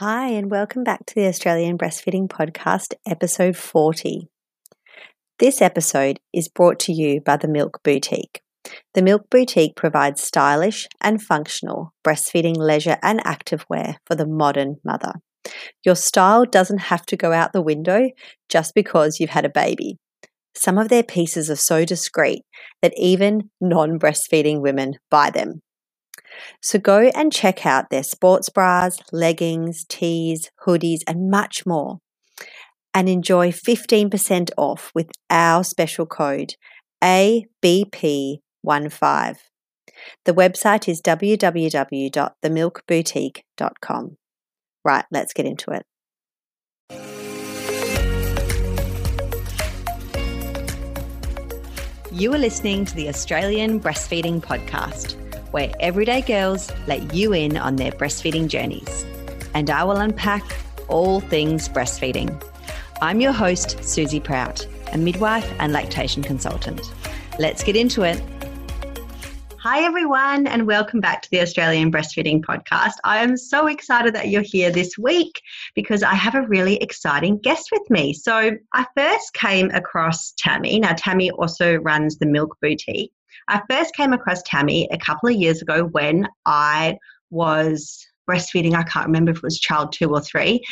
Hi, and welcome back to the Australian Breastfeeding Podcast, episode 40. This episode is brought to you by the Milk Boutique. The Milk Boutique provides stylish and functional breastfeeding leisure and activewear for the modern mother. Your style doesn't have to go out the window just because you've had a baby. Some of their pieces are so discreet that even non breastfeeding women buy them. So go and check out their sports bras, leggings, tees, hoodies, and much more. And enjoy 15% off with our special code ABP15. The website is www.themilkboutique.com. Right, let's get into it. You are listening to the Australian Breastfeeding Podcast where everyday girls let you in on their breastfeeding journeys. And I will unpack all things breastfeeding. I'm your host, Susie Prout, a midwife and lactation consultant. Let's get into it. Hi, everyone, and welcome back to the Australian Breastfeeding Podcast. I am so excited that you're here this week because I have a really exciting guest with me. So, I first came across Tammi. Now, Tammi also runs the Milk Boutique, I first came across Tammi a couple of years ago when I was breastfeeding. I can't remember if it was child two or three.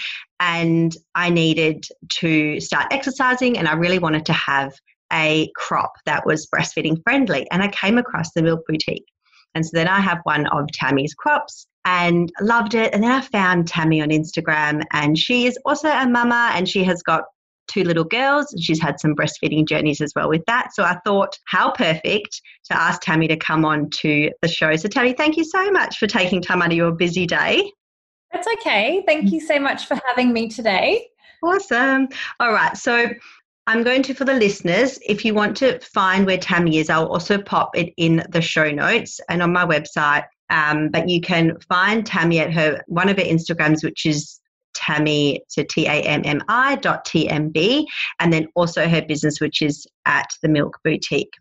And I needed to start exercising, and I really wanted to have a crop that was breastfeeding friendly. And I came across the Milk Boutique. And so then I have one of Tammi's crops and loved it. And then I found Tammi on Instagram, and she is also a mama and she has got two little girls. and She's had some breastfeeding journeys as well with that. So I thought, how perfect to ask Tammi to come on to the show. So, Tammi, thank you so much for taking time out of your busy day. That's okay. Thank you so much for having me today. Awesome. All right. So, I'm going to, for the listeners, if you want to find where Tammi is, I'll also pop it in the show notes and on my website. Um, but you can find Tammi at her one of her Instagrams, which is Tammi, so T A M M I dot T M B, and then also her business, which is at the Milk Boutique.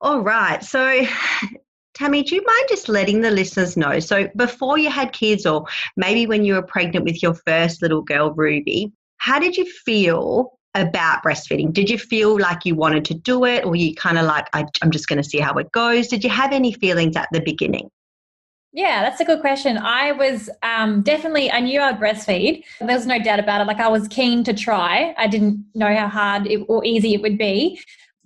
All right. So, Tammi, do you mind just letting the listeners know? So, before you had kids, or maybe when you were pregnant with your first little girl, Ruby, how did you feel about breastfeeding? Did you feel like you wanted to do it, or you kind of like, I, I'm just going to see how it goes? Did you have any feelings at the beginning? Yeah, that's a good question. I was um, definitely, I knew I'd breastfeed. There was no doubt about it. Like I was keen to try. I didn't know how hard it, or easy it would be.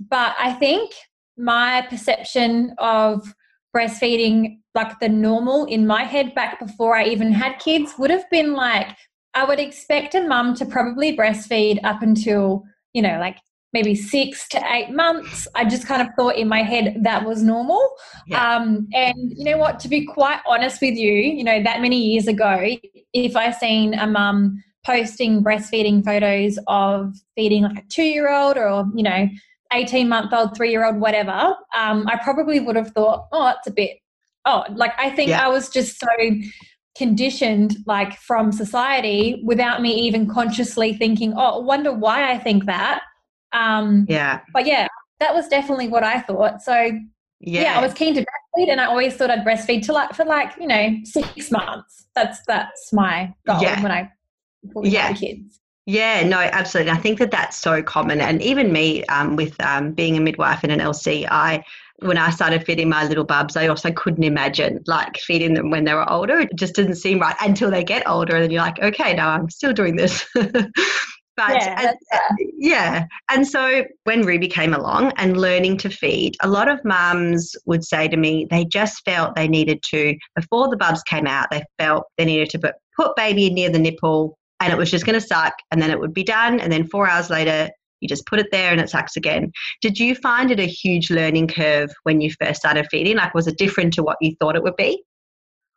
But I think my perception of breastfeeding, like the normal in my head back before I even had kids, would have been like, I would expect a mum to probably breastfeed up until, you know, like maybe six to eight months. I just kind of thought in my head that was normal. Yeah. Um, and you know what? To be quite honest with you, you know, that many years ago, if I seen a mum posting breastfeeding photos of feeding like a two year old or, you know, 18 month old, three year old, whatever, um, I probably would have thought, oh, that's a bit odd. Like, I think yeah. I was just so conditioned like from society without me even consciously thinking oh wonder why i think that um, yeah. But yeah, that was definitely what I thought. So yeah. yeah, I was keen to breastfeed, and I always thought I'd breastfeed to like for like you know six months. That's that's my goal yeah. when I yeah kids. Yeah, no, absolutely. I think that that's so common, and even me, um, with um, being a midwife and an LC, I when I started feeding my little bubs, I also couldn't imagine like feeding them when they were older. It just didn't seem right until they get older, and then you're like, okay, now I'm still doing this. But yeah, and, yeah. And so when Ruby came along and learning to feed, a lot of mums would say to me they just felt they needed to, before the bubs came out, they felt they needed to put, put baby near the nipple and it was just going to suck and then it would be done. And then four hours later, you just put it there and it sucks again. Did you find it a huge learning curve when you first started feeding? Like, was it different to what you thought it would be?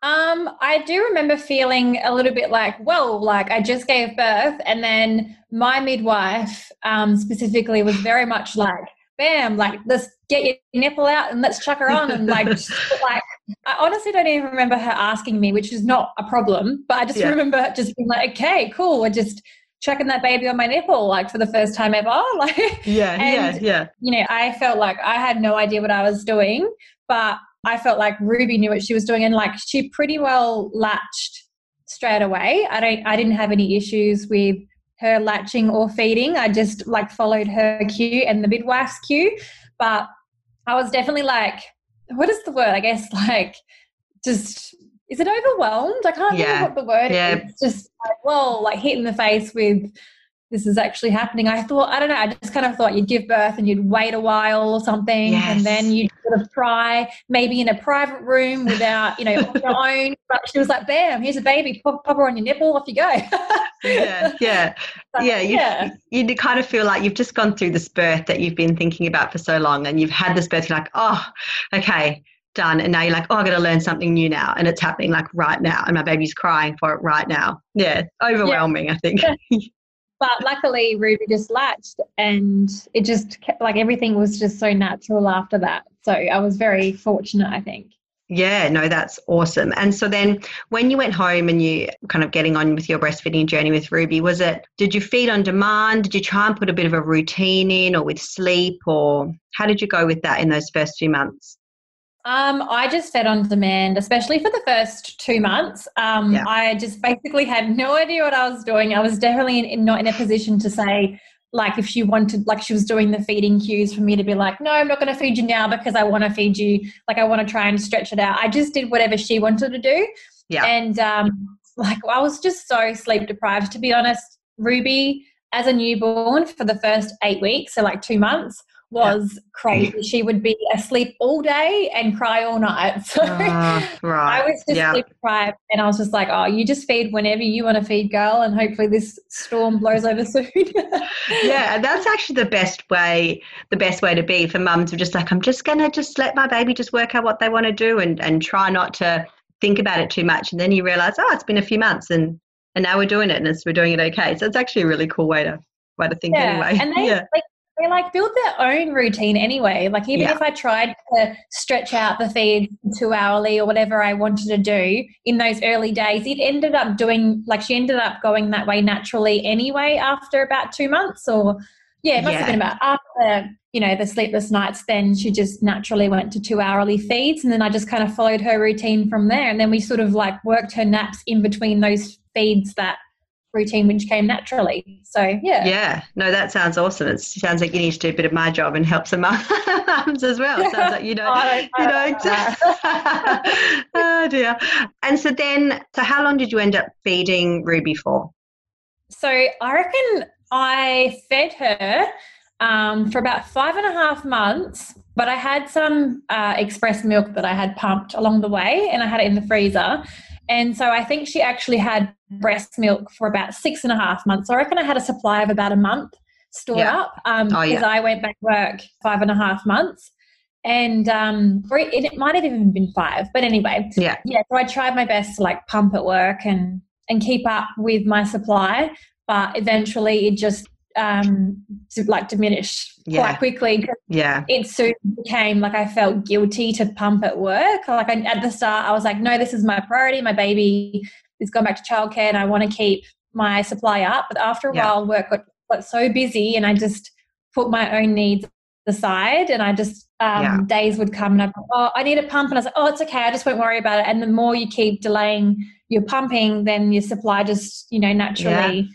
Um, I do remember feeling a little bit like, well, like I just gave birth, and then my midwife um, specifically was very much like, bam, like let's get your nipple out and let's chuck her on, and like, like I honestly don't even remember her asking me, which is not a problem, but I just yeah. remember just being like, okay, cool, we're just chucking that baby on my nipple like for the first time ever like yeah and, yeah yeah you know i felt like i had no idea what i was doing but I felt like Ruby knew what she was doing and like she pretty well latched straight away. I don't I didn't have any issues with her latching or feeding. I just like followed her cue and the midwife's cue. But I was definitely like, what is the word? I guess like just is it overwhelmed? I can't yeah. remember what the word yeah. is. Just like, well, like hit in the face with this is actually happening. I thought, I don't know, I just kind of thought you'd give birth and you'd wait a while or something yes. and then you'd sort of try maybe in a private room without, you know, on your own. But she was like, bam, here's a baby, pop, pop her on your nipple, off you go. yeah, yeah. yeah, you, yeah. You kind of feel like you've just gone through this birth that you've been thinking about for so long and you've had this birth, you're like, oh, okay, done and now you're like oh i got to learn something new now and it's happening like right now and my baby's crying for it right now yeah overwhelming yeah. i think but luckily ruby just latched and it just kept, like everything was just so natural after that so i was very fortunate i think yeah, no, that's awesome. And so then when you went home and you kind of getting on with your breastfeeding journey with Ruby, was it, did you feed on demand? Did you try and put a bit of a routine in or with sleep or how did you go with that in those first few months? Um, I just fed on demand, especially for the first two months. Um, yeah. I just basically had no idea what I was doing. I was definitely in, in, not in a position to say, like, if she wanted, like, she was doing the feeding cues for me to be like, no, I'm not going to feed you now because I want to feed you. Like, I want to try and stretch it out. I just did whatever she wanted to do. Yeah. And, um, like, I was just so sleep deprived, to be honest. Ruby, as a newborn for the first eight weeks, so like two months, was crazy. She would be asleep all day and cry all night. So uh, right. I was just yeah. sleep deprived and I was just like, oh, you just feed whenever you want to feed, girl, and hopefully this storm blows over soon. yeah, that's actually the best way, the best way to be for mums are just like, I'm just gonna just let my baby just work out what they want to do and, and try not to think about it too much. And then you realize, oh, it's been a few months and and now we're doing it and it's, we're doing it okay. So it's actually a really cool way to way to think yeah. anyway. And they yeah. like they like build their own routine anyway. Like even yeah. if I tried to stretch out the feed two hourly or whatever I wanted to do in those early days, it ended up doing like she ended up going that way naturally anyway after about two months or yeah, it must yeah. have been about after you know the sleepless nights. Then she just naturally went to two hourly feeds, and then I just kind of followed her routine from there. And then we sort of like worked her naps in between those feeds that routine which came naturally. So yeah. Yeah. No, that sounds awesome. It sounds like you need to do a bit of my job and help some mums as well. Sounds like you know you know oh dear. And so then so how long did you end up feeding Ruby for? So I reckon I fed her um, for about five and a half months, but I had some uh, express milk that I had pumped along the way and I had it in the freezer. And so I think she actually had breast milk for about six and a half months. So I reckon I had a supply of about a month stored yeah. up because um, oh, yeah. I went back to work five and a half months. And um, it, it might have even been five, but anyway, yeah, yeah. So I tried my best to like pump at work and and keep up with my supply, but eventually it just um to, like diminished yeah. quite quickly yeah. it soon became like i felt guilty to pump at work. Like I, at the start i was like no this is my priority. My baby is going back to childcare and i want to keep my supply up. But after a yeah. while work got, got so busy and i just put my own needs aside and i just um, yeah. days would come and i'd go, oh i need a pump and i was like oh it's okay. I just won't worry about it. And the more you keep delaying your pumping then your supply just you know naturally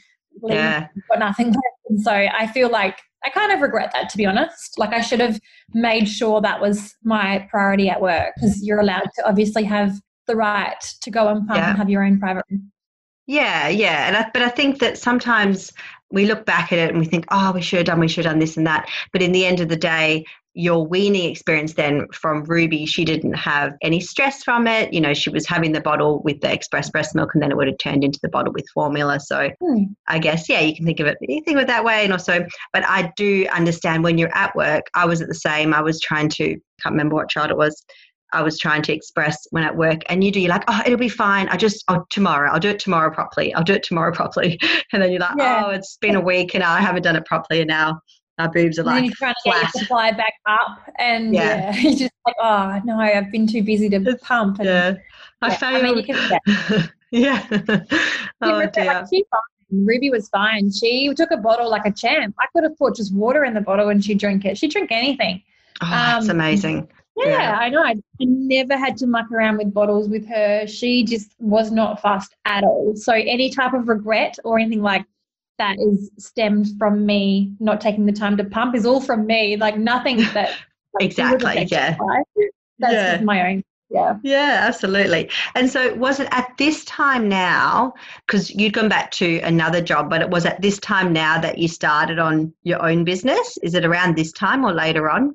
yeah. got nothing left and so I feel like I kind of regret that, to be honest. Like I should have made sure that was my priority at work because you're allowed to obviously have the right to go and pump yeah. and have your own private room. Yeah, yeah, and I, but I think that sometimes we look back at it and we think, oh, we should have done, we should have done this and that. But in the end of the day, your weaning experience then from Ruby, she didn't have any stress from it. You know, she was having the bottle with the express breast milk and then it would have turned into the bottle with formula. So hmm. I guess, yeah, you can think of it, you think of it that way. And also, but I do understand when you're at work, I was at the same, I was trying to, can't remember what child it was. I was trying to express when at work, and you do, you're like, oh, it'll be fine. I just, oh, tomorrow, I'll do it tomorrow properly. I'll do it tomorrow properly. And then you're like, yeah. oh, it's been a week and I haven't done it properly. And now our boobs are like you're trying to get your supply back up and yeah, yeah you're just like oh no I've been too busy to pump. And, yeah I yeah, failed I mean, you can yeah. Oh dear. Like, Ruby was fine. She took a bottle like a champ. I could have put just water in the bottle and she'd drink it. She'd drink anything. Oh that's um, amazing. Yeah, yeah, I know. I never had to muck around with bottles with her. She just was not fast at all. So any type of regret or anything like that is stemmed from me not taking the time to pump is all from me. Like nothing that like, exactly. Yeah. By. That's yeah. my own yeah yeah absolutely and so was it at this time now because you'd gone back to another job but it was at this time now that you started on your own business is it around this time or later on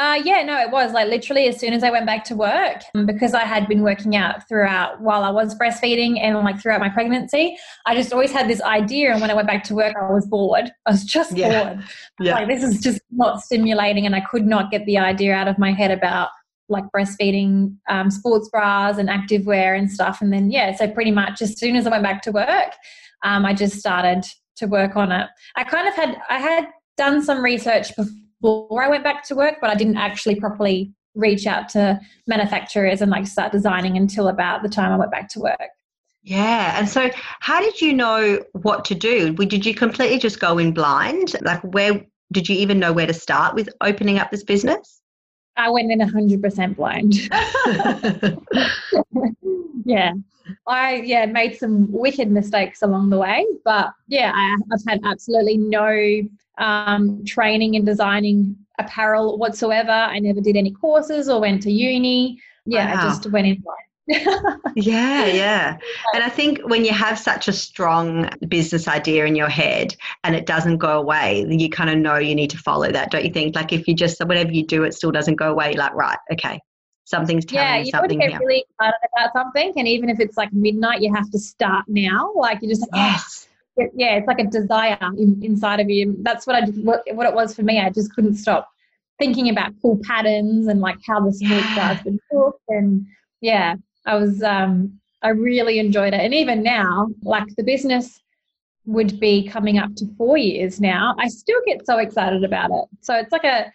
uh, yeah, no, it was like literally as soon as I went back to work um, because I had been working out throughout while I was breastfeeding and like throughout my pregnancy. I just always had this idea, and when I went back to work, I was bored. I was just yeah. bored. Yeah. Like this is just not stimulating, and I could not get the idea out of my head about like breastfeeding um, sports bras and activewear and stuff. And then, yeah, so pretty much as soon as I went back to work, um, I just started to work on it. I kind of had, I had done some research before I went back to work, but I didn't actually properly reach out to manufacturers and like start designing until about the time I went back to work. Yeah. And so, how did you know what to do? Did you completely just go in blind? Like, where did you even know where to start with opening up this business? I went in 100% blind. yeah. I yeah made some wicked mistakes along the way, but yeah, I, have had absolutely no um, training in designing apparel whatsoever. I never did any courses or went to uni. Yeah, wow. I just went in blind yeah, yeah. And I think when you have such a strong business idea in your head and it doesn't go away, you kind of know you need to follow that, don't you think? Like if you just whatever you do, it still doesn't go away. Like right, okay, something's telling yeah, you something. Yeah, you get really excited about something, and even if it's like midnight, you have to start now. Like you just like, yes. Oh, yeah, it's like a desire in, inside of you. That's what I what, what it was for me. I just couldn't stop thinking about cool patterns and like how the smooth yeah. and yeah I was um, I really enjoyed it, and even now, like the business would be coming up to four years now. I still get so excited about it. So it's like a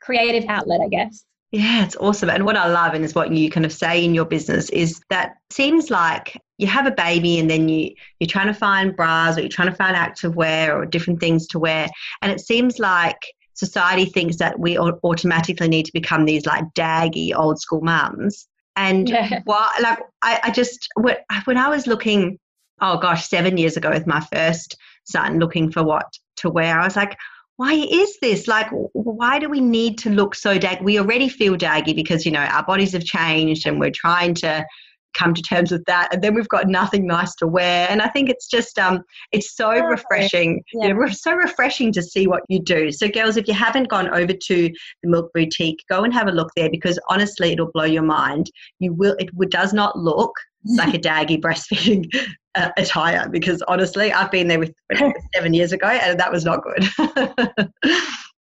creative outlet, I guess. Yeah, it's awesome. And what I love, and is what you kind of say in your business, is that seems like you have a baby and then you you're trying to find bras or you're trying to find active wear or different things to wear, and it seems like society thinks that we automatically need to become these like daggy old school mums and yeah. why, like, I, I just, when I was looking, oh gosh, seven years ago with my first son, looking for what to wear, I was like, why is this? Like, why do we need to look so dag? We already feel daggy because, you know, our bodies have changed and we're trying to come to terms with that and then we've got nothing nice to wear and i think it's just um it's so refreshing yeah. You know, so refreshing to see what you do so girls if you haven't gone over to the milk boutique go and have a look there because honestly it'll blow your mind you will it does not look like a daggy breastfeeding uh, attire because honestly i've been there with seven years ago and that was not good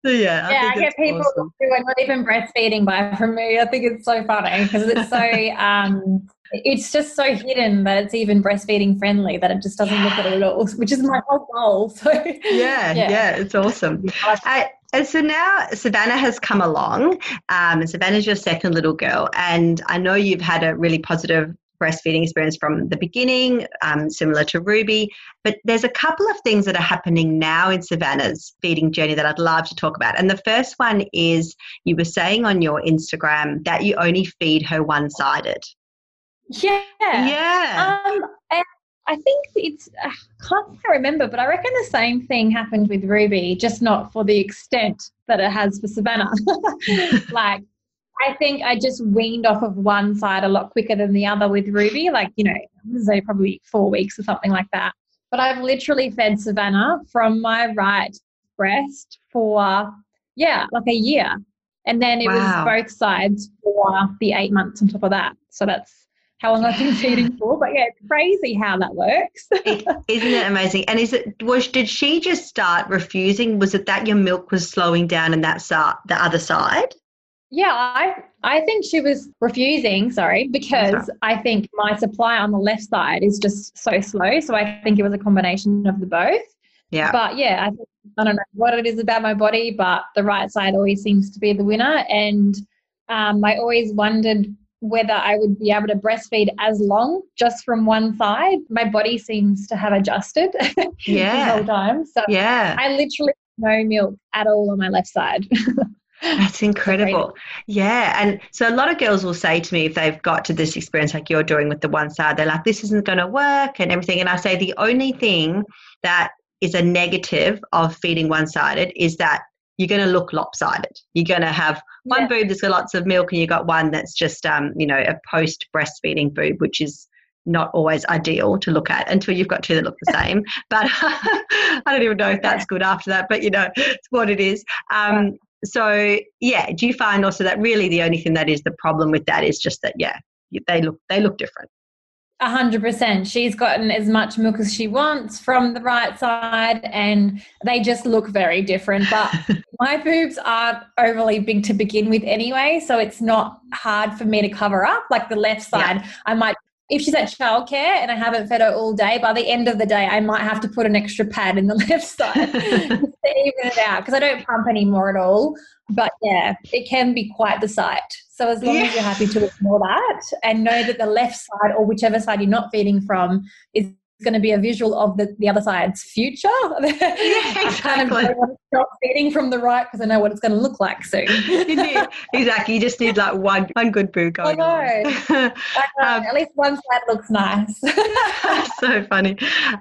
yeah, yeah, I, I get people awesome. who are not even breastfeeding buy from me. I think it's so funny because it's so um, it's just so hidden that it's even breastfeeding friendly that it just doesn't look at it at all, which is my whole goal. So yeah, yeah, yeah it's awesome. I, and so now Savannah has come along. Um, and Savannah's your second little girl, and I know you've had a really positive breastfeeding experience from the beginning, um, similar to Ruby. But there's a couple of things that are happening now in Savannah's feeding journey that I'd love to talk about. And the first one is you were saying on your Instagram that you only feed her one sided. Yeah. Yeah. Um, and I think it's, I can't remember, but I reckon the same thing happened with Ruby, just not for the extent that it has for Savannah. like, I think I just weaned off of one side a lot quicker than the other with Ruby, like, you know, say probably four weeks or something like that. But I've literally fed Savannah from my right breast for, yeah, like a year. And then it wow. was both sides for the eight months on top of that. So that's how long I've been feeding for. But yeah, it's crazy how that works. is not it amazing? And is it was did she just start refusing? Was it that your milk was slowing down and that side, the other side? Yeah, I I think she was refusing, sorry, because I think my supply on the left side is just so slow. So I think it was a combination of the both. Yeah. But yeah, I, think, I don't know what it is about my body, but the right side always seems to be the winner. And um, I always wondered whether I would be able to breastfeed as long just from one side. My body seems to have adjusted yeah. the whole time. So yeah. I literally no milk at all on my left side. That's incredible. Yeah. And so a lot of girls will say to me if they've got to this experience like you're doing with the one side, they're like, this isn't going to work and everything. And I say the only thing that is a negative of feeding one sided is that you're going to look lopsided. You're going to have one yeah. boob that's got lots of milk, and you've got one that's just, um, you know, a post breastfeeding boob, which is not always ideal to look at until you've got two that look the same. but I don't even know if that's good after that, but you know, it's what it is. Um, so yeah, do you find also that really the only thing that is the problem with that is just that yeah, they look they look different. A hundred percent. She's gotten as much milk as she wants from the right side, and they just look very different. But my boobs aren't overly big to begin with anyway, so it's not hard for me to cover up. Like the left side, yeah. I might if she's at childcare and I haven't fed her all day, by the end of the day, I might have to put an extra pad in the left side to even it out because I don't pump anymore at all. But yeah, it can be quite the sight. So as long yeah. as you're happy to ignore that and know that the left side or whichever side you're not feeding from is going to be a visual of the, the other side's future. Yeah, exactly. Kind of stop feeding from the right because I know what it's going to look like soon. exactly. You just need like one one good boo going I know. um, at least one side looks nice. so funny.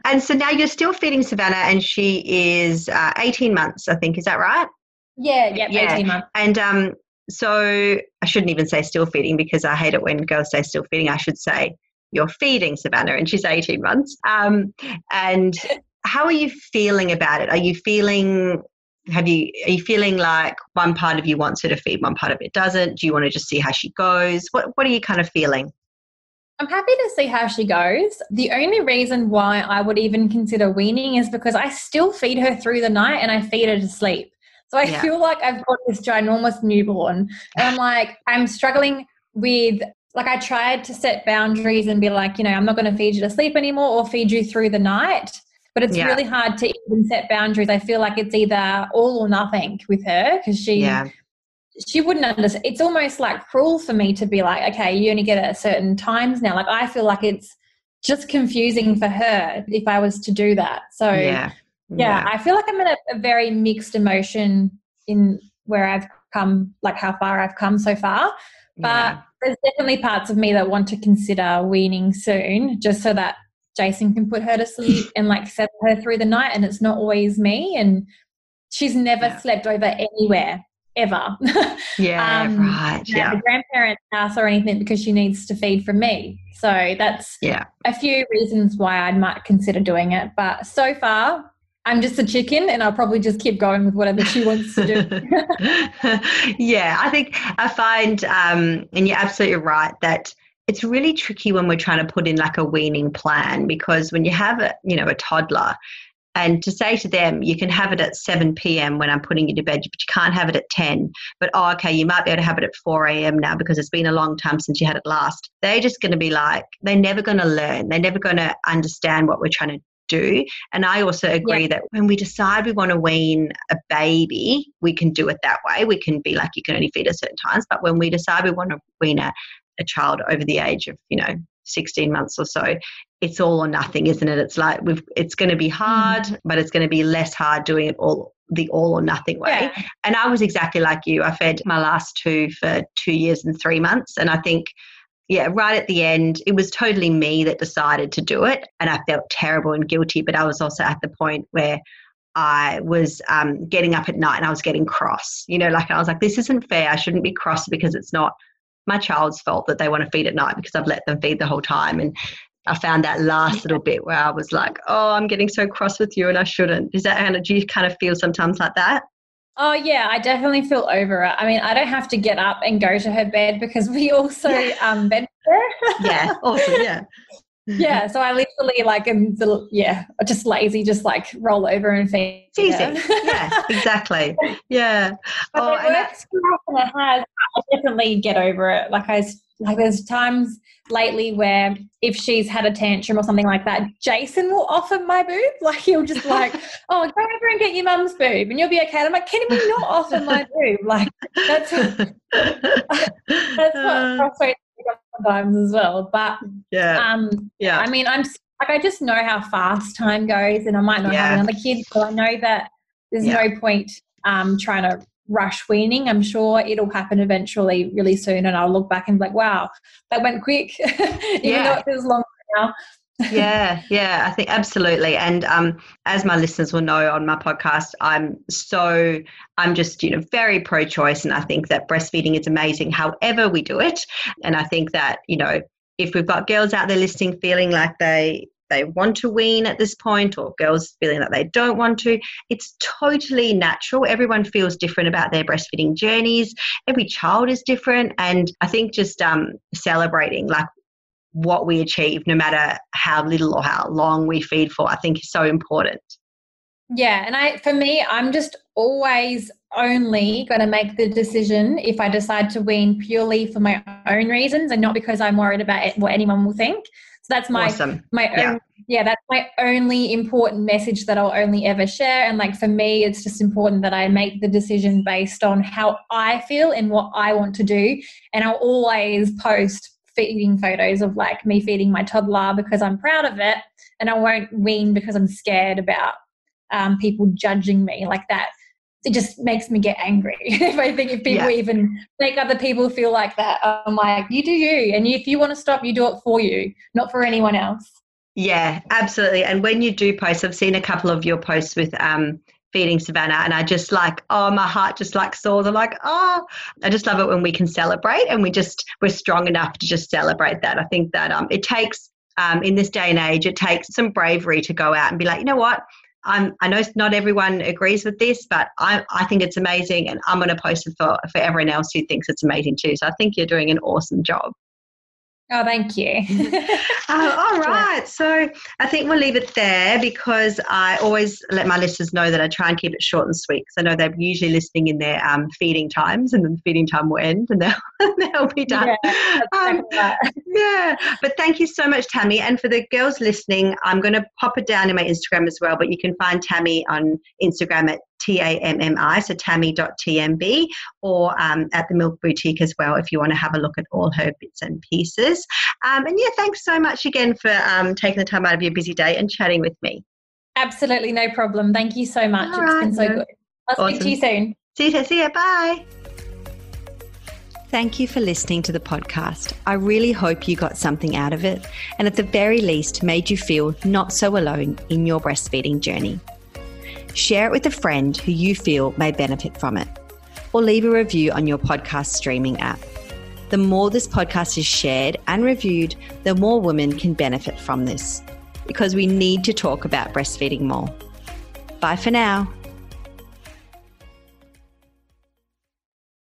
And so now you're still feeding Savannah, and she is uh, 18 months, I think. Is that right? Yeah, yeah, yeah. 18 months. And um, so I shouldn't even say still feeding because I hate it when girls say still feeding. I should say you're feeding Savannah, and she's 18 months. Um, and how are you feeling about it? Are you feeling have you are you feeling like one part of you wants her to feed, one part of it doesn't? Do you want to just see how she goes? What what are you kind of feeling? I'm happy to see how she goes. The only reason why I would even consider weaning is because I still feed her through the night and I feed her to sleep. So I yeah. feel like I've got this ginormous newborn. And I'm like, I'm struggling with like I tried to set boundaries and be like, you know, I'm not going to feed you to sleep anymore or feed you through the night. But it's yeah. really hard to even set boundaries. I feel like it's either all or nothing with her because she yeah. she wouldn't understand. It's almost like cruel for me to be like, okay, you only get it at certain times now. Like I feel like it's just confusing for her if I was to do that. So yeah, yeah, I feel like I'm in a, a very mixed emotion in where I've come, like how far I've come so far. But yeah. There's definitely parts of me that want to consider weaning soon, just so that Jason can put her to sleep and like set her through the night, and it's not always me. And she's never yeah. slept over anywhere ever. Yeah, um, right. Yeah, the grandparents' house or anything because she needs to feed from me. So that's yeah a few reasons why I might consider doing it. But so far, I'm just a chicken and I'll probably just keep going with whatever she wants to do. yeah, I think I find, um, and you're absolutely right, that it's really tricky when we're trying to put in like a weaning plan because when you have a, you know, a toddler, and to say to them, you can have it at 7 p.m. when I'm putting you to bed, but you can't have it at 10. But oh, okay, you might be able to have it at 4 a.m. now because it's been a long time since you had it last. They're just going to be like, they're never going to learn. They're never going to understand what we're trying to do. And I also agree yeah. that when we decide we want to wean a baby, we can do it that way. We can be like, you can only feed at certain times. But when we decide we want to wean a, a child over the age of, you know, 16 months or so, it's all or nothing, isn't it? It's like we've it's going to be hard, mm. but it's going to be less hard doing it all the all or nothing way. Yeah. And I was exactly like you. I fed my last two for two years and three months. And I think yeah, right at the end, it was totally me that decided to do it. And I felt terrible and guilty, but I was also at the point where I was um, getting up at night and I was getting cross. You know, like I was like, this isn't fair. I shouldn't be cross because it's not my child's fault that they want to feed at night because I've let them feed the whole time. And I found that last little bit where I was like, oh, I'm getting so cross with you and I shouldn't. Is that, Hannah, do you kind of feel sometimes like that? Oh yeah, I definitely feel over it. I mean, I don't have to get up and go to her bed because we also yeah. um bed yeah, awesome. Yeah. Yeah, so I literally like am the, yeah, just lazy, just like roll over and feed. It's easy. yeah, exactly. Yeah. But oh, it works I, it has. I definitely get over it. Like I like there's times lately where if she's had a tantrum or something like that, Jason will offer my boob. Like he'll just like, oh, go over and get your mum's boob and you'll be okay. And I'm like, can we not offer my boob? Like that's that's what frustrates me sometimes as well. But yeah, um, yeah. I mean, I'm like I just know how fast time goes, and I might not yeah. have another kid, but I know that there's yeah. no point um, trying to rush weaning. I'm sure it'll happen eventually, really soon, and I'll look back and be like, "Wow, that went quick," even yeah. though it feels long now. Yeah, yeah, I think absolutely. And um, as my listeners will know on my podcast, I'm so I'm just you know very pro-choice, and I think that breastfeeding is amazing. However we do it, and I think that you know if we've got girls out there listening feeling like they they want to wean at this point or girls feeling that they don't want to. It's totally natural. Everyone feels different about their breastfeeding journeys. Every child is different. And I think just um, celebrating like what we achieve, no matter how little or how long we feed for, I think is so important. Yeah, and I for me, I'm just always only going to make the decision if I decide to wean purely for my own reasons and not because I'm worried about what anyone will think. So that's my awesome. my yeah. Own, yeah, that's my only important message that I'll only ever share. And like for me, it's just important that I make the decision based on how I feel and what I want to do. And I'll always post feeding photos of like me feeding my toddler because I'm proud of it. And I won't wean because I'm scared about um, people judging me like that it just makes me get angry if I think if people yeah. even make other people feel like that. I'm like, you do you, and if you want to stop, you do it for you, not for anyone else. Yeah, absolutely. And when you do post, I've seen a couple of your posts with um, feeding Savannah, and I just like, oh, my heart just like soars. I'm like, oh, I just love it when we can celebrate, and we just we're strong enough to just celebrate that. I think that um, it takes um, in this day and age, it takes some bravery to go out and be like, you know what, I'm, I know not everyone agrees with this, but I, I think it's amazing, and I'm going to post it for, for everyone else who thinks it's amazing too. So I think you're doing an awesome job. Oh, thank you. uh, all right. So I think we'll leave it there because I always let my listeners know that I try and keep it short and sweet because I know they're usually listening in their um, feeding times and then the feeding time will end and they'll, they'll be done. Yeah, um, yeah. But thank you so much, Tammi. And for the girls listening, I'm going to pop it down in my Instagram as well, but you can find Tammi on Instagram at T A M M I, so tammi.tmb, or um, at the Milk Boutique as well if you want to have a look at all her bits and pieces. Um, and yeah, thanks so much again for um, taking the time out of your busy day and chatting with me. Absolutely, no problem. Thank you so much. All it's right, been so good. I'll awesome. speak to you soon. See you, see you. Bye. Thank you for listening to the podcast. I really hope you got something out of it and at the very least made you feel not so alone in your breastfeeding journey. Share it with a friend who you feel may benefit from it, or leave a review on your podcast streaming app. The more this podcast is shared and reviewed, the more women can benefit from this because we need to talk about breastfeeding more. Bye for now.